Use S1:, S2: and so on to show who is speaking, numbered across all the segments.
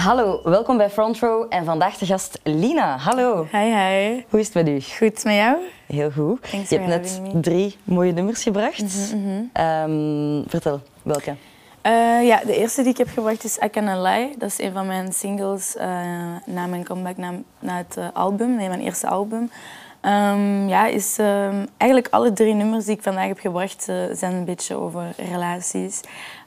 S1: Hallo, welkom bij Front Row en vandaag de gast Lina. Hallo.
S2: Hi, hi.
S1: Hoe is het met u?
S2: Goed met jou?
S1: Heel goed.
S2: Thanks
S1: je hebt net drie mooie nummers gebracht.
S2: Mhm,
S1: Ehm, vertel, welke?
S2: Eh, ja, de eerste die ik heb gebracht is I Can Lie. Dat is een van mijn singles eh, na mijn comeback na, na het eh, album, nee, mijn eerste album. Ehm, ja, is ehm, eigenlijk alle drie nummers die ik vandaag heb gebracht zijn een beetje over relaties.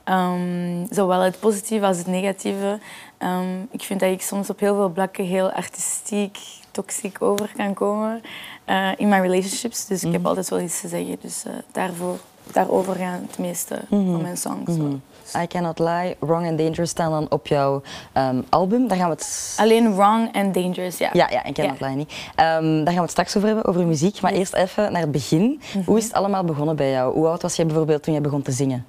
S2: Ehm, zowel het positieve als het negatieve. Ehm, ik vind dat ik soms op heel veel vlakken heel artistiek, toxiek over kan komen eh, in mijn relationships. Dus ik heb altijd wel iets te zeggen. Dus eh, daarvoor, daarover gaan het meeste van mijn songs. wel.
S1: I Cannot Lie, Wrong and Dangerous staan dan op jouw ehm, album. Daar gaan we het...
S2: Alleen Wrong and Dangerous, ja.
S1: Ja, ja, I Cannot. Lie niet. Daar gaan we het straks over hebben, over muziek. Maar eerst even naar het begin.
S2: Mhm.
S1: Hoe is het allemaal begonnen bij jou? Hoe oud was jij bijvoorbeeld toen je begon te zingen?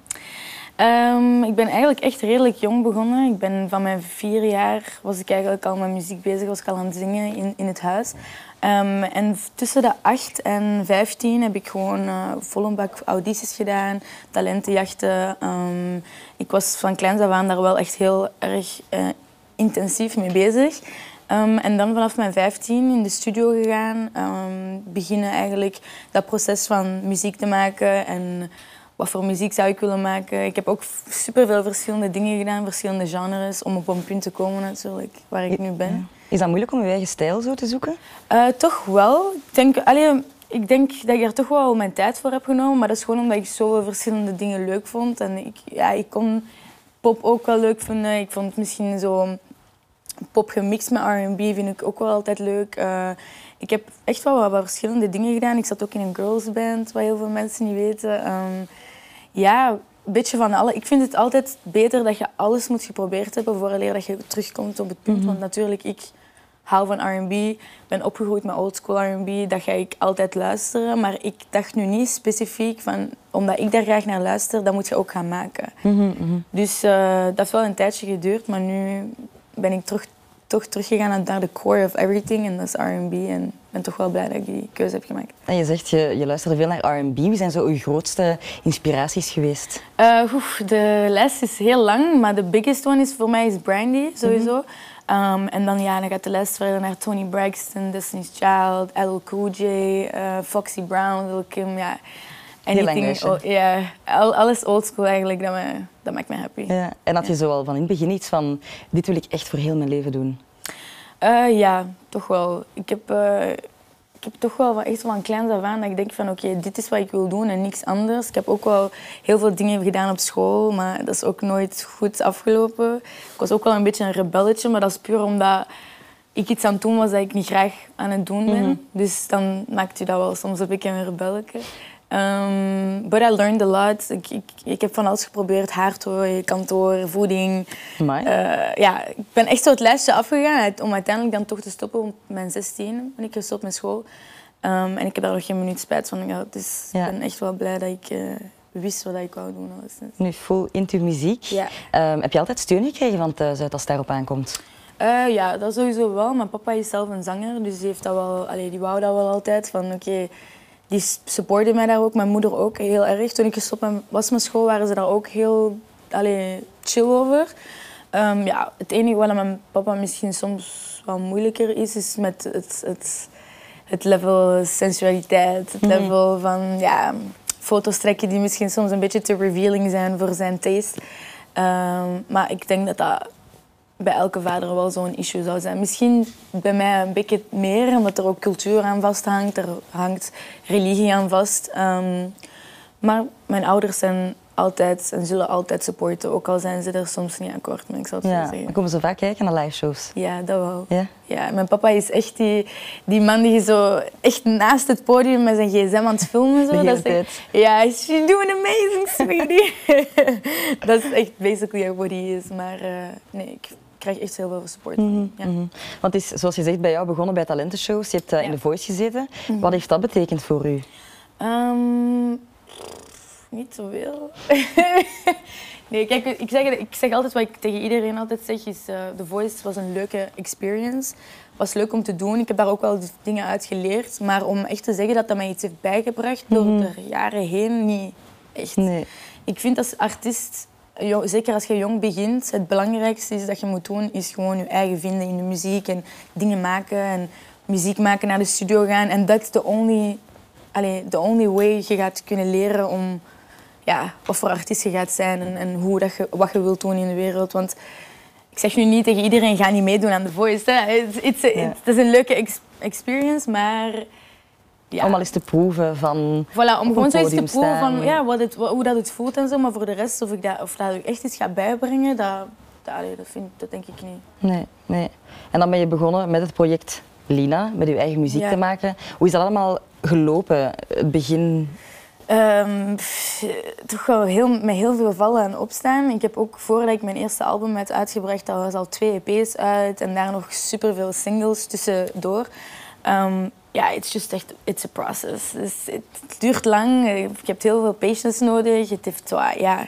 S2: Ehm, ik ben eigenlijk echt redelijk jong begonnen. Ik ben van mijn vier jaar was ik eigenlijk al met muziek bezig, was ik al aan het zingen in, in het huis. Ehm, en tussen de 8 en 15 heb ik gewoon eh vol een bak audities gedaan, talentenjachten. Ehm, ik was van kleins af aan daar wel echt heel erg eh, intensief mee bezig. En dan vanaf mijn 15 in de studio gegaan, beginnen eigenlijk dat proces van muziek te maken en wat voor muziek zou ik willen maken. Ik heb ook superveel verschillende dingen gedaan, verschillende genres, om op een punt te komen natuurlijk, waar ik nu ben.
S1: Is dat moeilijk om je eigen stijl zo te zoeken?
S2: Eh, toch wel. Ik denk, allee, ik denk dat ik daar toch wel mijn tijd voor heb genomen, maar dat is gewoon omdat ik zoveel verschillende dingen leuk vond. En ik, ja, ik kon pop ook wel leuk vinden. Ik vond misschien zo pop gemixt met R&B vind ik ook wel altijd leuk. Eh, ik heb echt wel wat, wat verschillende dingen gedaan. Ik zat ook in een girlsband, wat heel veel mensen niet weten. Ehm, ja, een beetje van alle. Ik vind het altijd beter dat je alles moet geprobeerd hebben vooraleer dat je terugkomt op het punt. Want natuurlijk, ik hou van R&B, ben opgegroeid met oldschool R&B, dat ga ik altijd luisteren. Maar ik dacht nu niet specifiek van, omdat ik daar graag naar luister, dat moet je ook gaan maken. Dus eh, dat heeft wel een tijdje geduurd, maar nu ben ik terug, toch teruggegaan naar- naar de core of everything en dat is R&B. En ik ben toch wel blij dat ik die keuze heb gemaakt.
S1: En je zegt, je, je luisterde veel naar R&B. Wie zijn zo je grootste inspiraties geweest?
S2: Eh, oef, de lijst is heel lang, maar de biggest one is voor mij is Brandy, sowieso. Um, en dan, ja, dan gaat de lijst verder naar Tony Braxton, Destiny's Child, LL Cool J, eh, Foxy Brown, Lil Kim, ja. Anything, oh, ja, al- alles oldschool eigenlijk, dat, me, dat maakt me happy.
S1: Ja. En had je zo al van in het begin iets van, dit wil ik echt voor heel mijn leven doen?
S2: Eh, ja, toch wel. Ik heb, eh, ik heb toch wel echt van kleins af aan dat ik denk van oké, dit is wat ik wil doen en niks anders. Ik heb ook wel heel veel dingen gedaan op school, maar dat is ook nooit goed afgelopen. Ik was ook wel een beetje een rebelletje, maar dat is puur omdat ik iets aan het doen was dat ik niet graag aan het doen ben. Dus dan maakt u dat wel soms een beetje een rebelletje. Um, but I learned a lot. Ik, ik, ik heb van alles geprobeerd. Haartooi, kantoor, voeding. Eh, ja, ik ben echt zo het lijstje afgegaan om uiteindelijk dan toch te stoppen. Op mijn 16 ben ik gestopt met school. Ehm, en ik heb daar nog geen minuut spijt van gehad. Dus
S1: Ja.
S2: ik ben echt wel blij dat ik eh, wist wat ik wou doen. alleszins.
S1: Nu full into muziek.
S2: Ja.
S1: Ehm, heb je altijd steun gekregen van thuis uit als het daarop aankomt?
S2: Eh, ja, dat sowieso wel. Mijn papa is zelf een zanger, dus die, heeft dat wel, allee, die wou dat wel altijd. Van, oké, die supportte mij daar ook, mijn moeder ook heel erg. Toen ik gestopt was met school, waren ze daar ook heel allee, chill over. Ehm, ja, het enige wat mijn papa misschien soms wel moeilijker is, is met het, het, het level sensualiteit. Het level van ja, foto's trekken die misschien soms een beetje te revealing zijn voor zijn taste. Ehm, maar ik denk dat dat bij elke vader wel zo'n issue zou zijn. Misschien bij mij een beetje meer, omdat er ook cultuur aan vasthangt. Er hangt religie aan vast. Ehm, maar mijn ouders zijn altijd en zullen altijd supporten, ook al zijn ze er soms niet akkoord mee, ik zal het zo
S1: Ja.
S2: zeggen.
S1: Komen ze vaak kijken naar live shows.
S2: Ja, dat wel.
S1: Ja?
S2: Ja, mijn papa is echt die, die man die zo echt naast het podium met zijn gsm aan het filmen. Zo. Dat is echt- Ja, she's doing amazing, sweetie. dat is echt basically what he is. Maar eh, nee, ik krijg echt heel veel support. hem, ja.
S1: Mhm. Want het is, zoals je zegt, bij jou begonnen bij talentenshows. Je hebt eh, in. The Voice gezeten. Wat heeft dat betekend voor u?
S2: Ehm, niet zoveel. nee, kijk, ik zeg, ik zeg altijd wat ik tegen iedereen altijd zeg, is eh The Voice was een leuke experience. was leuk om te doen. Ik heb daar ook wel dingen uit geleerd. Maar om echt te zeggen dat dat mij iets heeft bijgebracht door de jaren heen, niet echt.
S1: Nee.
S2: Ik vind als artiest zeker als je jong begint, het belangrijkste is dat je moet doen, is gewoon je eigen vinden in de muziek en dingen maken en muziek maken, naar de studio gaan. En that's the only, allee, the only way je gaat kunnen leren om ja, wat voor artiest je gaat zijn en, en hoe dat je, wat je wilt doen in de wereld. Want ik zeg nu niet tegen iedereen, ga niet meedoen aan The Voice. Hè. Het is een leuke ex- experience, maar... Ja.
S1: Om al eens te proeven van...
S2: Voilà, om gewoon eens te proeven van, ja, wat het, hoe dat het voelt en zo. Maar voor de rest, of, ik dat, of dat echt iets gaat bijbrengen, dat, dat, dat, vind, dat denk ik niet.
S1: Nee, nee. En dan ben je begonnen met het project Lina, met je eigen muziek
S2: Ja.
S1: te maken. Hoe is dat allemaal gelopen? Het begin...
S2: Ehm, pff, toch wel heel, met heel veel vallen en opstaan. Ik heb ook voordat ik mijn eerste album had uitgebracht, dat was al twee EP's uit en daar nog superveel singles tussendoor. Ehm, ja, it's just echt, it's a process. Dus het duurt lang, je hebt heel veel patience nodig. Het heeft zo, ja,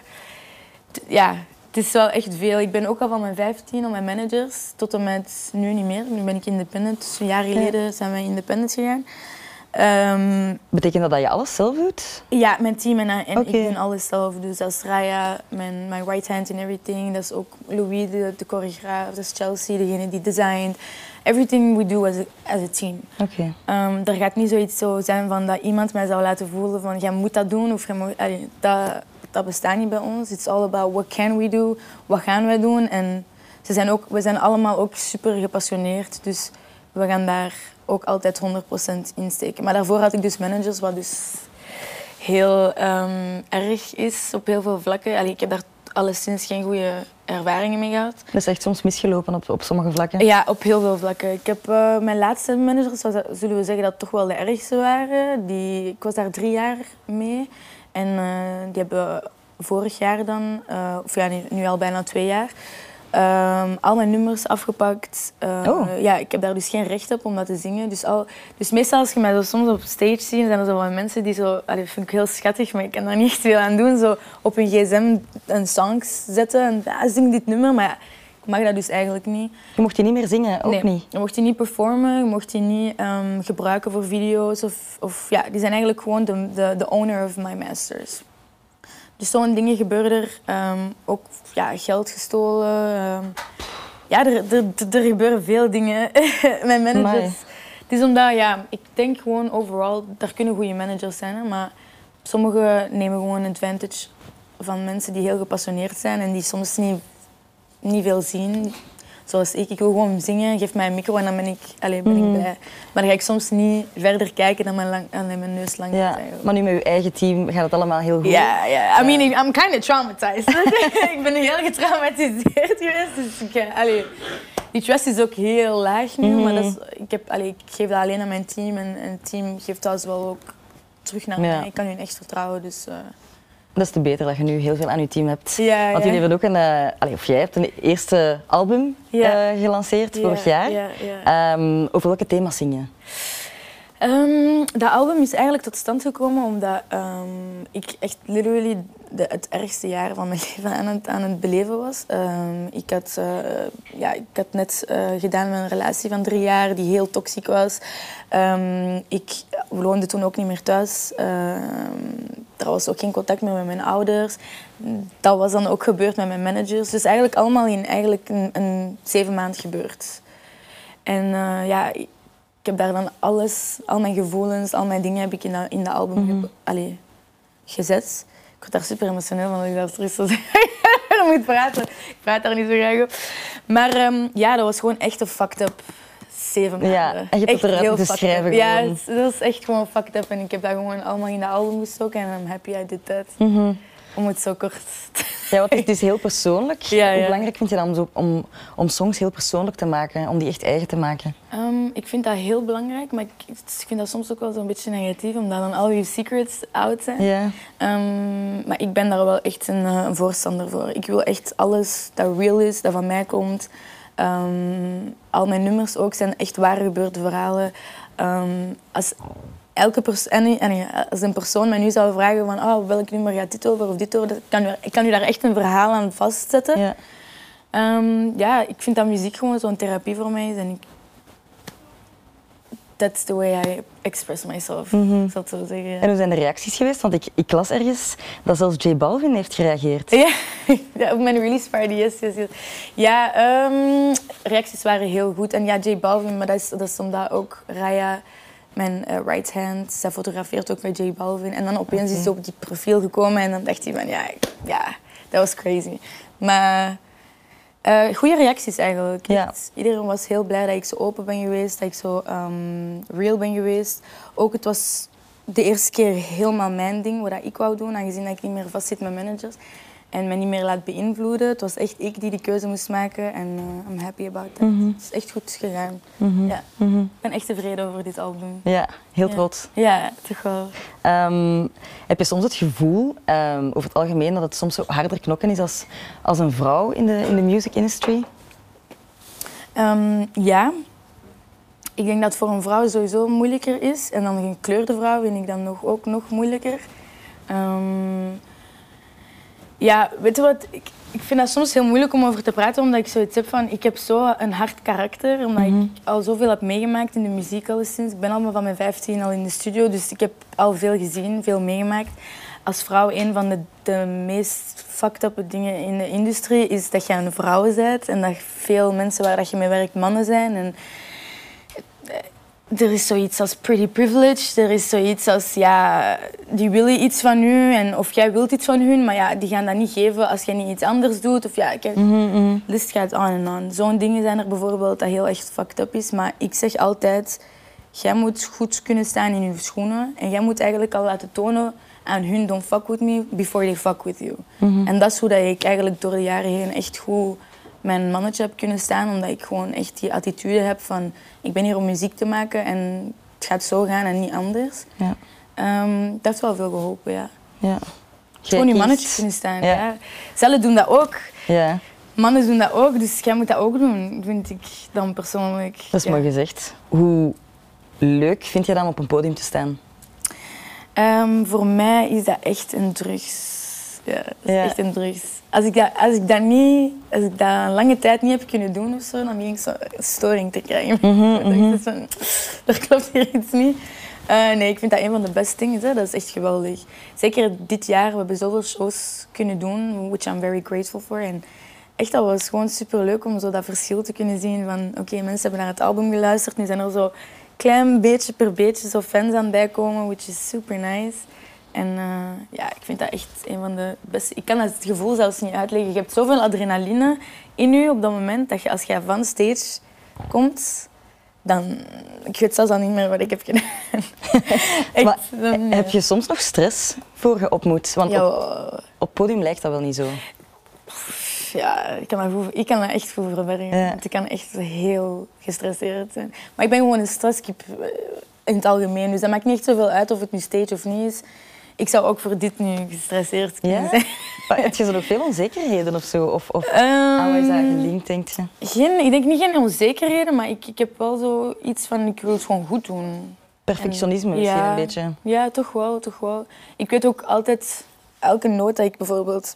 S2: ja, het is wel echt veel. Ik ben ook al van mijn 15 op mijn managers, tot en met nu niet meer. Nu ben ik independent, dus een jaar geleden zijn wij independent gegaan. Ehm,
S1: Betekent dat dat je alles zelf doet?
S2: ja, mijn team en, en ik doen alles zelf. Dus dat is Raya, mijn, mijn right hand in everything. Dat is ook Louis, de, de choreograaf. Dat is Chelsea, degene die designt. Everything we do as a, as a team.
S1: Oké.
S2: Ehm, er gaat niet zoiets zo zijn van dat iemand mij zou laten voelen van jij moet dat doen of jij moet, allee, dat, dat bestaat niet bij ons. It's all about what can we do, wat gaan wij doen. En ze zijn ook, we zijn allemaal ook super gepassioneerd, dus we gaan daar ook altijd 100% in steken. Maar daarvoor had ik dus managers, wat dus heel ehm, erg is op heel veel vlakken. Allee, ik heb daar alleszins geen goede ervaringen mee gehad.
S1: Dat is echt soms misgelopen op, op sommige vlakken.
S2: Ja, op heel veel vlakken. Ik heb eh, mijn laatste managers, zullen we zeggen, dat toch wel de ergste waren. Die, ik was daar drie jaar mee. En eh, die hebben vorig jaar dan, eh, of ja, nu, nu al bijna twee jaar, ehm, al mijn nummers afgepakt. Eh,
S1: Oh.
S2: Ja, ik heb daar dus geen recht op om dat te zingen. Dus, al, dus meestal als je mij zo soms op stage ziet, zijn er zo wat mensen die zo... allee, Dat vind ik heel schattig, maar ik kan daar niet echt veel aan doen. Zo op hun gsm een songs zetten en ja, zing dit nummer. Maar ja, ik mag dat dus eigenlijk niet.
S1: Je mocht die niet meer zingen, ook
S2: nee,
S1: niet.
S2: Je mocht die niet performen, je mocht die niet ehm, gebruiken voor video's. Of, of, ja, die zijn eigenlijk gewoon de, de, de owner of my masters. Dus zo'n dingen gebeuren er. ehm, ook ja, geld gestolen. ehm. ja, er, er, er gebeuren veel dingen. Mijn managers.
S1: Amai.
S2: Het is omdat, ja, ik denk gewoon overal, daar kunnen goede managers zijn. Hè, maar sommigen nemen gewoon advantage van mensen die heel gepassioneerd zijn en die soms niet, niet veel zien. Zoals ik, ik wil gewoon zingen, geef mij een micro en dan ben ik, allee, ben
S1: Mhm.
S2: ik blij. Maar dan ga ik soms niet verder kijken dan mijn, lang, dan mijn neus lang
S1: Ja, maar nu met je eigen team gaat het allemaal heel goed.
S2: Ja, ja. I mean, I'm kind of traumatized. ik ben heel getraumatiseerd geweest. Dus ik, eh, die trust is ook heel laag nu. Maar dat is, ik, heb, allee, ik geef dat alleen aan mijn team. En, en het team geeft dat wel ook terug naar
S1: Ja.
S2: mij. Ik kan hun echt vertrouwen. Dus, eh,
S1: Dat is te beter dat je nu heel veel aan je team hebt.
S2: ja,
S1: Want
S2: ja.
S1: jullie hebben ook een, eh, of jij hebt een eerste album
S2: Ja.
S1: eh, gelanceerd vorig jaar.
S2: Ja, ja.
S1: Ehm, over welke thema's zing je?
S2: Ehm, dat album is eigenlijk tot stand gekomen omdat ehm, ik echt literally de, het ergste jaar van mijn leven aan het, aan het beleven was. Ik, had, eh, ja, ik had net gedaan met een relatie van drie jaar die heel toxisch was. Ik woonde toen ook niet meer thuis. Er was ook geen contact meer met mijn ouders. Dat was dan ook gebeurd met mijn managers. Dus eigenlijk allemaal in eigenlijk een, een zeven maanden gebeurd. En eh, ja, ik heb daar dan alles, al mijn gevoelens, al mijn dingen heb ik in dat, in dat album ge- allee, gezet. Ik word daar super emotioneel van dat ik dat terug zo moet praten. Ik praat daar niet zo graag op. Maar ehm, ja, dat was gewoon echt een fucked up zeven maanden.
S1: Ja, en je hebt
S2: Echt
S1: het eruit
S2: up.
S1: schrijven
S2: Ja, dat is echt gewoon fucked up. En ik heb dat gewoon allemaal in dat album gestoken en I'm happy I did that.
S1: Mhm.
S2: Om het zo kort
S1: Ja, want het is heel persoonlijk.
S2: Ja,
S1: Hoe belangrijk vind je dan zo om, om songs heel persoonlijk te maken, om die echt eigen te maken?
S2: Ehm, ik vind dat heel belangrijk, maar ik, ik vind dat soms ook wel zo'n beetje negatief, omdat dan al je secrets out zijn.
S1: Ja.
S2: Ehm, maar ik ben daar wel echt een, eh, een voorstander voor. Ik wil echt alles dat real is, dat van mij komt. Ehm, al mijn nummers ook zijn echt waar gebeurde verhalen. Ehm, als elke persoon, en, en als een persoon mij nu zou vragen van oh, welk nummer gaat dit over of dit over, dat kan, u- ik kan u daar echt een verhaal aan vastzetten.
S1: ja.
S2: Ehm, ja, ik vind dat muziek gewoon zo'n therapie voor mij is. En ik... that's the way I express myself, mm -hmm. zal ik zo zeggen.
S1: En hoe zijn de reacties geweest? Want ik, ik las ergens dat zelfs J Balvin heeft gereageerd.
S2: Ja, ja op mijn release party, yes, yes, yes. Ja, um, reacties waren heel goed. En ja, J Balvin, maar dat is, dat is omdat ook Raya, mijn uh, right hand, zij fotografeert ook met J Balvin. En dan opeens is ze op die profiel gekomen en dan dacht hij van, ja, ja, dat was crazy. Maar... Uh, goede reacties eigenlijk.
S1: Ja.
S2: Iedereen was heel blij dat ik zo open ben geweest, dat ik zo um, real ben geweest. Ook het was de eerste keer helemaal mijn ding, wat ik wou doen, aangezien dat ik niet meer vastzit met managers en me niet meer laat beïnvloeden. Het was echt ik die die keuze moest maken en uh, I'm happy about that.
S1: Mhm.
S2: Het is echt goed gegaan.
S1: Mhm.
S2: Ja.
S1: Mhm.
S2: Ik ben echt tevreden over dit album.
S1: Ja, heel trots.
S2: Ja, toch wel.
S1: Ehm, heb je soms het gevoel, um, over het algemeen, dat het soms zo harder knokken is als, als een vrouw in de, in de music industry?
S2: Um, ja. Ik denk dat het voor een vrouw sowieso moeilijker is. En dan een gekleurde vrouw vind ik dan nog, ook nog moeilijker. Ja, weet je wat? Ik, ik vind dat soms heel moeilijk om over te praten, omdat ik zoiets heb van... Ik heb zo een hard karakter, omdat
S1: Mhm.
S2: ik al zoveel heb meegemaakt in de muziek alleszins. Ik ben allemaal van mijn 15 al in de studio, dus ik heb al veel gezien, veel meegemaakt. Als vrouw, een van de, de meest fucked up dingen in de industrie is dat je een vrouw bent en dat veel mensen waar dat je mee werkt mannen zijn. En er is zoiets als pretty privilege, er is zoiets als, ja, die willen iets van u en of jij wilt iets van hun, maar ja, die gaan dat niet geven als jij niet iets anders doet. Of ja, kijk,
S1: Mhm,
S2: de list gaat aan en aan. Zo'n dingen zijn er bijvoorbeeld dat heel echt fucked up is, maar ik zeg altijd, jij moet goed kunnen staan in je schoenen en jij moet eigenlijk al laten tonen aan hun, don't fuck with me before they fuck with you.
S1: mhm.
S2: En dat is hoe dat ik eigenlijk door de jaren heen echt goed mijn mannetje heb kunnen staan, omdat ik gewoon echt die attitude heb van ik ben hier om muziek te maken en het gaat zo gaan en niet anders.
S1: Ja.
S2: Ehm, dat heeft wel veel geholpen, ja.
S1: ja.
S2: Gewoon je mannetje kunnen staan,
S1: Ja.
S2: doen dat ook.
S1: Ja,
S2: Mannen doen dat ook, dus jij moet dat ook doen, vind ik dan persoonlijk.
S1: dat is
S2: ja.
S1: mooi gezegd. Hoe leuk vind je dan op een podium te staan?
S2: Ehm, voor mij is dat echt een drugs. Ja, dat is
S1: Ja.
S2: echt een drugs. Als ik, dat, als, ik dat niet, als ik dat een lange tijd niet heb kunnen doen of zo, dan begin ik zo een storing te krijgen. Ik van, er klopt hier iets niet. Eh, nee, ik vind dat een van de beste dingen. Hè. Dat is echt geweldig. Zeker dit jaar, we hebben zoveel shows kunnen doen, which I'm very grateful for. En echt, dat was gewoon super leuk om zo dat verschil te kunnen zien van oké, mensen hebben naar het album geluisterd, nu zijn er zo klein beetje per beetje zo fans aan bijkomen, which is super nice. En eh, ja, ik vind dat echt een van de beste. Ik kan het gevoel zelfs niet uitleggen. Je hebt zoveel adrenaline in je op dat moment dat je als je van stage komt, dan ik weet zelfs al niet meer wat ik heb gedaan. Echt,
S1: Maar
S2: dan,
S1: Heb je soms nog stress voor je op moet? Want
S2: ja,
S1: op, op podium lijkt dat wel niet zo.
S2: ja, ik kan dat, goed, ik kan dat echt goed verbergen.
S1: Ja.
S2: Ik kan echt heel gestresseerd zijn. Maar ik ben gewoon een stresskip eh, in het algemeen. Dus dat maakt niet echt zoveel uit of het nu stage of niet is. Ik zou ook voor dit nu gestresseerd kunnen
S1: Ja?
S2: zijn.
S1: Maar heb je zo nog veel onzekerheden of zo? Of, of aan wat is dat gelinkt, denk je?
S2: geen, ik denk niet geen onzekerheden, maar ik, ik heb wel zoiets van ik wil het gewoon goed doen.
S1: Perfectionisme
S2: En-
S1: misschien
S2: ja.
S1: een beetje.
S2: Ja, toch wel, toch wel. Ik weet ook altijd, elke noot dat ik bijvoorbeeld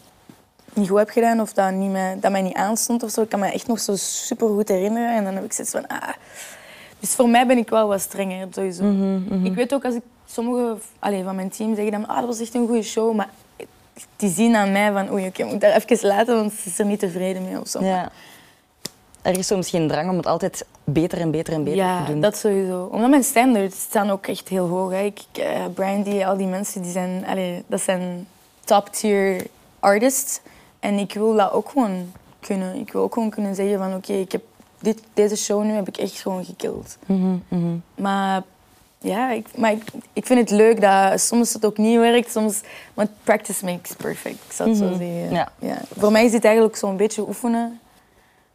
S2: niet goed heb gedaan of dat, niet mij, dat mij niet aanstond of zo, ik kan me echt nog zo super goed herinneren. En dan heb ik zoiets van, ah. Dus voor mij ben ik wel wat strenger, sowieso.
S1: Mhm,
S2: Ik weet ook als ik sommige allee, van mijn team zeggen dan, ah, dat was echt een goede show, maar die zien aan mij van, oei, oké, ik moet daar even laten, want ze is er niet tevreden mee of zo.
S1: Ja. Er is zo misschien een drang om het altijd beter en beter en beter
S2: Ja,
S1: te doen.
S2: dat sowieso. Omdat mijn standards staan ook echt heel hoog. Hè. Ik, eh, Brandy, al die mensen, die zijn, allee, dat zijn top-tier artists. En ik wil dat ook gewoon kunnen. Ik wil ook gewoon kunnen zeggen van oké, ik heb dit, deze show nu heb ik echt gewoon gekild.
S1: Mhm, mhm.
S2: Maar ja, ik, maar ik, ik vind het leuk dat soms het ook niet werkt. Soms, want practice makes perfect, ik zou het zo
S1: Mhm.
S2: zeggen.
S1: Ja.
S2: Voor mij is dit eigenlijk zo'n beetje oefenen.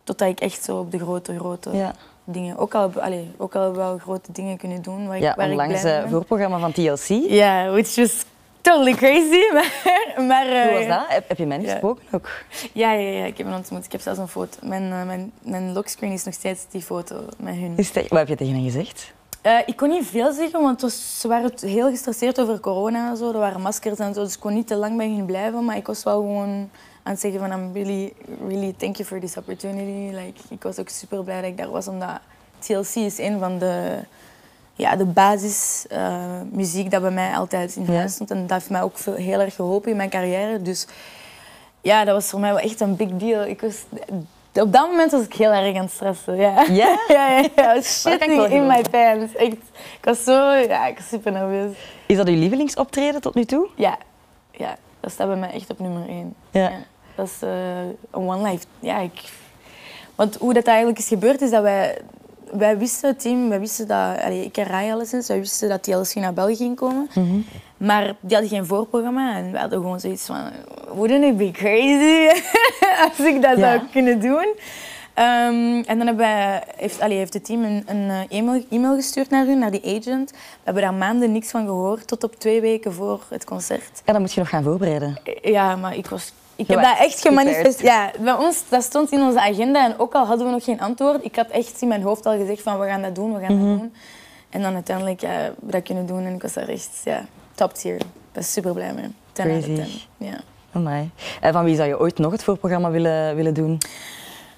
S2: Totdat ik echt zo op de grote, grote
S1: Ja.
S2: dingen. Ook al, allee, ook al wel grote dingen kunnen doen waar ik,
S1: Ja,
S2: waar ik
S1: onlangs
S2: blij mee
S1: het
S2: ben.
S1: voorprogramma van TLC.
S2: Ja, which was totally crazy. Maar, maar, eh,
S1: Hoe was dat? Heb, heb je mij
S2: Ja.
S1: gesproken ook?
S2: Ja, ja, ja, ik heb hem ontmoet. Ik heb zelfs een foto. Mijn, eh, mijn, mijn lockscreen is nog steeds die foto met hun.
S1: Is het echt- wat heb je tegen hen gezegd?
S2: Eh, ik kon niet veel zeggen, want was, ze waren heel gestresseerd over corona en zo. Er waren maskers en zo, dus ik kon niet te lang bij hen blijven. Maar ik was wel gewoon aan het zeggen van I'm really, really thank you for this opportunity. Like, ik was ook super blij dat ik daar was, omdat TLC is een van de ja, de basis uh, muziek dat bij mij altijd in huis stond. En dat heeft mij ook veel, heel erg geholpen in mijn carrière. Dus ja, dat was voor mij wel echt een big deal. Ik was, op dat moment was ik heel erg aan het stressen. Ja?
S1: Ja?
S2: ja, ja, ja. Shitting in my pants. Echt. Ik was zo... Ja, ik was super nerveus.
S1: Is dat uw lievelingsoptreden tot nu toe?
S2: Ja. Ja, dat staat bij mij echt op nummer één.
S1: Ja.
S2: Dat is uh, een one life. Ja, ik... Want hoe dat eigenlijk is gebeurd, is dat wij... Wij wisten, het team, wij wisten dat... Allee, ik en Rai alleszins, wij wisten dat die naar België ging komen.
S1: Mm -hmm.
S2: Maar die hadden geen voorprogramma en we hadden gewoon zoiets van... Wouldn't it be crazy als ik dat
S1: Ja.
S2: zou kunnen doen? Ehm, en dan wij, heeft, allee, heeft het team een, een eh, e-mail, e-mail gestuurd naar hun, naar die agent. We hebben daar maanden niks van gehoord, tot op twee weken voor het concert.
S1: Ja, dan moet je nog gaan voorbereiden.
S2: Ja, maar ik was... Ik heb dat echt gemanifesteerd. Ja, bij ons, dat stond in onze agenda en ook al hadden we nog geen antwoord, ik had echt in mijn hoofd al gezegd van we gaan dat doen, we gaan dat doen. En dan uiteindelijk ja, dat kunnen doen en ik was daar echt ja, top tier. Ik ben super blij mee. 10 uit of
S1: Crazy.
S2: 10. Ja.
S1: Amai. En van wie zou je ooit nog het voorprogramma willen, willen doen?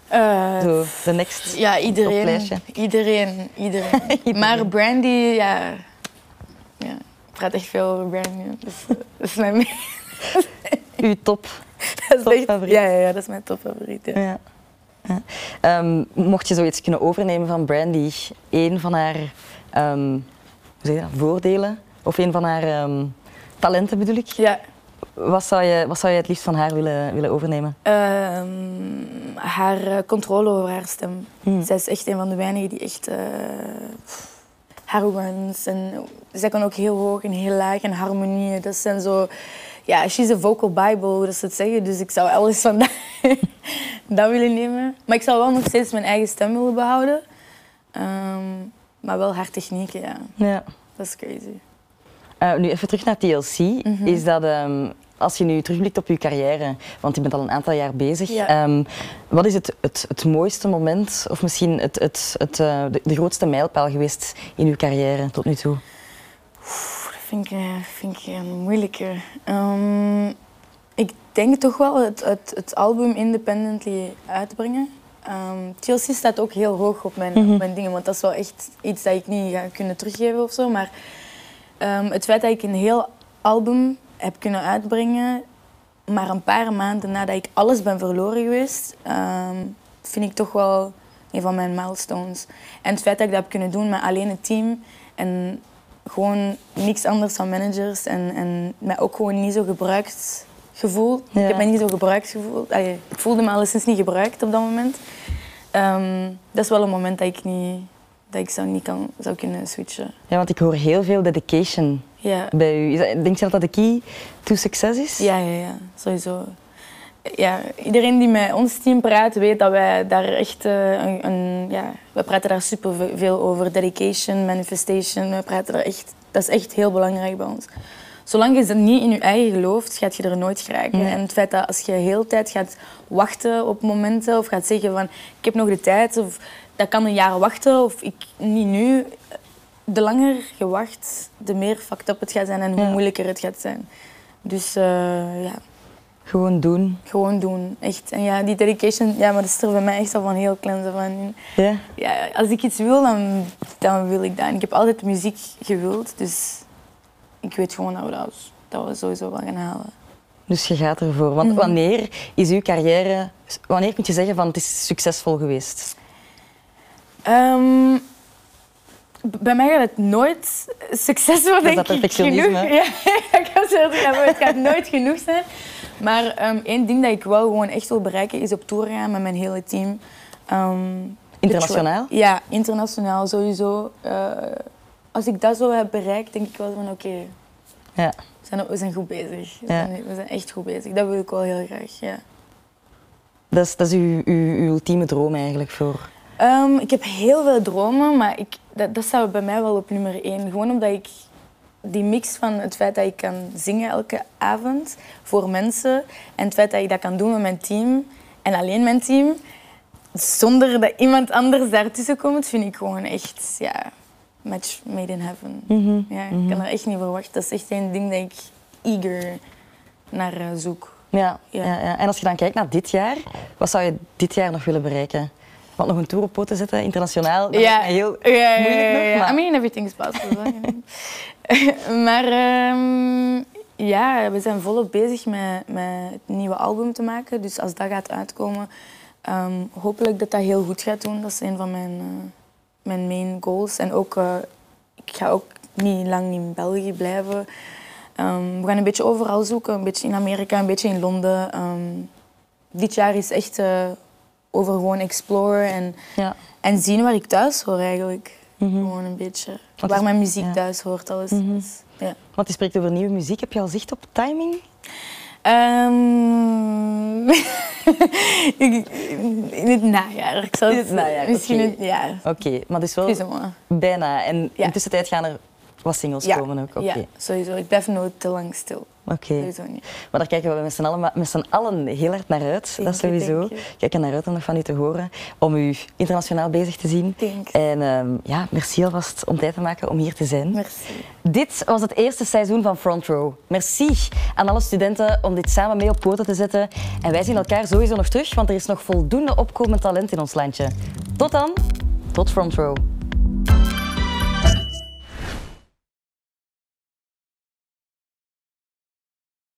S2: Eh,
S1: Zo, de next
S2: ja, iedereen. Iedereen, iedereen. Maar Brandy, ja, ja. Ik praat echt veel over Brandy. Dus, eh, dat is mijn,
S1: Uw top.
S2: dat is echt,
S1: Topfavoriet.
S2: ja, ja, ja, dat is mijn topfavoriet. Ja.
S1: Ja. Ja. Ehm, mocht je zoiets kunnen overnemen van Brandy, een van haar ehm, hoe zeg je dat, voordelen of een van haar ehm, talenten bedoel ik,
S2: Ja,
S1: wat zou, je, wat zou je het liefst van haar willen, willen overnemen?
S2: ehm, haar eh, controle over haar stem.
S1: Hmm.
S2: Zij is echt een van de weinigen die echt... eh haar runs en zij kan ook heel hoog en heel laag en harmonieën. Dat zijn zo... Ja, she's a vocal bible, dat ze het zeggen. Dus ik zou alles van dat, dat willen nemen. Maar ik zou wel nog steeds mijn eigen stem willen behouden. Ehm, maar wel haar technieken, ja.
S1: Ja.
S2: Dat is crazy.
S1: Eh, nu even terug naar TLC.
S2: Mhm.
S1: Is dat, ehm, als je nu terugblikt op je carrière, want je bent al een aantal jaar bezig,
S2: Ja.
S1: ehm, wat is het, het, het mooiste moment of misschien het, het, het, eh, de, de grootste mijlpaal geweest in uw carrière tot nu toe?
S2: Dat vind ik, eh, vind ik een moeilijke. Ehm, ik denk toch wel het, het, het album independently uitbrengen. Ehm TLC staat ook heel hoog op mijn,
S1: Mhm.
S2: op mijn dingen, want dat is wel echt iets dat ik niet ga kunnen teruggeven of zo. Maar ehm, het feit dat ik een heel album heb kunnen uitbrengen, maar een paar maanden nadat ik alles ben verloren geweest, ehm, vind ik toch wel een van mijn milestones. En het feit dat ik dat heb kunnen doen met alleen het team en gewoon niks anders dan managers en, en mij ook gewoon niet zo gebruikt gevoeld.
S1: Ja.
S2: Ik heb mij niet zo gebruikt gevoeld. Allee, ik voelde me alleszins niet gebruikt op dat moment. Ehm, dat is wel een moment dat ik, niet, dat ik zou niet kan, zou kunnen switchen.
S1: Ja, want ik hoor heel veel dedication
S2: Ja.
S1: bij u. Denk je dat dat de key to succes is?
S2: Ja, ja, ja, sowieso. Ja, iedereen die met ons team praat, weet dat wij daar echt eh, een, een ja, we praten daar super veel over. Dedication, manifestation, we praten daar echt, dat is echt heel belangrijk bij ons. Zolang je dat niet in je eigen gelooft, gaat je er nooit geraken.
S1: Nee.
S2: En het feit dat als je heel tijd gaat wachten op momenten of gaat zeggen van ik heb nog de tijd of dat kan een jaar wachten of ik niet nu. De langer je wacht, de meer fucked up het gaat zijn en hoe
S1: Ja.
S2: moeilijker het gaat zijn. Dus eh, ja,
S1: Gewoon doen.
S2: gewoon doen. Echt. En ja, die dedication, ja, maar dat is er bij mij echt al van heel klein af aan.
S1: Ja?
S2: Ja, als ik iets wil, dan, dan wil ik dat. En ik heb altijd muziek gewild, dus ik weet gewoon dat we dat, dat we sowieso wel gaan halen.
S1: Dus je gaat ervoor. Want
S2: Mhm.
S1: wanneer is uw carrière, wanneer kun je zeggen van het is succesvol geweest?
S2: Ehm, bij mij gaat het nooit succesvol,
S1: is
S2: denk
S1: dat perfectionisme,
S2: ik kan zeggen, ja, maar het gaat nooit genoeg zijn. Maar ehm, één ding dat ik wel gewoon echt wil bereiken, is op tour gaan met mijn hele team. Ehm,
S1: Internationaal?
S2: Ja, internationaal sowieso. Eh, als ik dat zo heb bereikt, denk ik wel van oké,
S1: Ja.
S2: we, zijn, we zijn goed bezig. We,
S1: Ja.
S2: zijn, we zijn echt goed bezig. Dat wil ik wel heel graag, ja.
S1: Dat is, dat is uw, uw, uw ultieme droom eigenlijk voor.
S2: Ehm, ik heb heel veel dromen, maar ik, dat, dat staat bij mij wel op nummer één. Gewoon omdat ik die mix van het feit dat ik kan zingen elke avond voor mensen en het feit dat ik dat kan doen met mijn team en alleen mijn team, zonder dat iemand anders daartussen komt, vind ik gewoon echt, ja, match made in heaven.
S1: Mhm.
S2: Ja, ik kan er echt niet voor wachten. Dat is echt een ding dat ik eager naar eh, zoek.
S1: Ja,
S2: Ja.
S1: ja. Ja, En als je dan kijkt naar dit jaar, wat zou je dit jaar nog willen bereiken? Want nog een tour op poten zetten, internationaal, dat
S2: ja,
S1: is heel
S2: ja, ja,
S1: moeilijk nog.
S2: ja, ja.
S1: maar-
S2: I mean, everything's possible. maar ehm, ja, we zijn volop bezig met, met het nieuwe album te maken. Dus als dat gaat uitkomen, ehm, hopelijk dat dat heel goed gaat doen. Dat is een van mijn, eh, mijn main goals. En ook, eh, ik ga ook niet lang in België blijven. Ehm, we gaan een beetje overal zoeken. Een beetje in Amerika, een beetje in Londen. Ehm, dit jaar is echt eh, over gewoon exploren en,
S1: Ja.
S2: en zien waar ik thuis hoor eigenlijk. Gewoon een beetje.
S1: Want
S2: waar
S1: is-
S2: mijn muziek
S1: ja.
S2: thuis hoort. Alles. Dus, ja.
S1: Want je spreekt over nieuwe muziek. Heb je al zicht op timing?
S2: Ik- in het najaar. Ik zal
S1: In het najaar,
S2: Misschien
S1: oké.
S2: het jaar.
S1: Oké, maar dus wel bijna. En in tussentijd gaan er wat singles komen ook. Oké.
S2: ja, sowieso. Ik blijf nooit te lang stil.
S1: Oké. Maar daar kijken we met z'n allen, met z'n allen heel hard naar uit. Dat sowieso.
S2: dank je.
S1: Ik kijk er naar uit om nog van u te horen. Om u internationaal bezig te zien.
S2: Thanks.
S1: En ehm, ja, merci alvast om tijd te maken om hier te zijn.
S2: Merci.
S1: Dit was het eerste seizoen van Front Row. Merci aan alle studenten om dit samen mee op poten te zetten. En wij zien elkaar sowieso nog terug, want er is nog voldoende opkomend talent in ons landje. Tot dan, tot Front Row.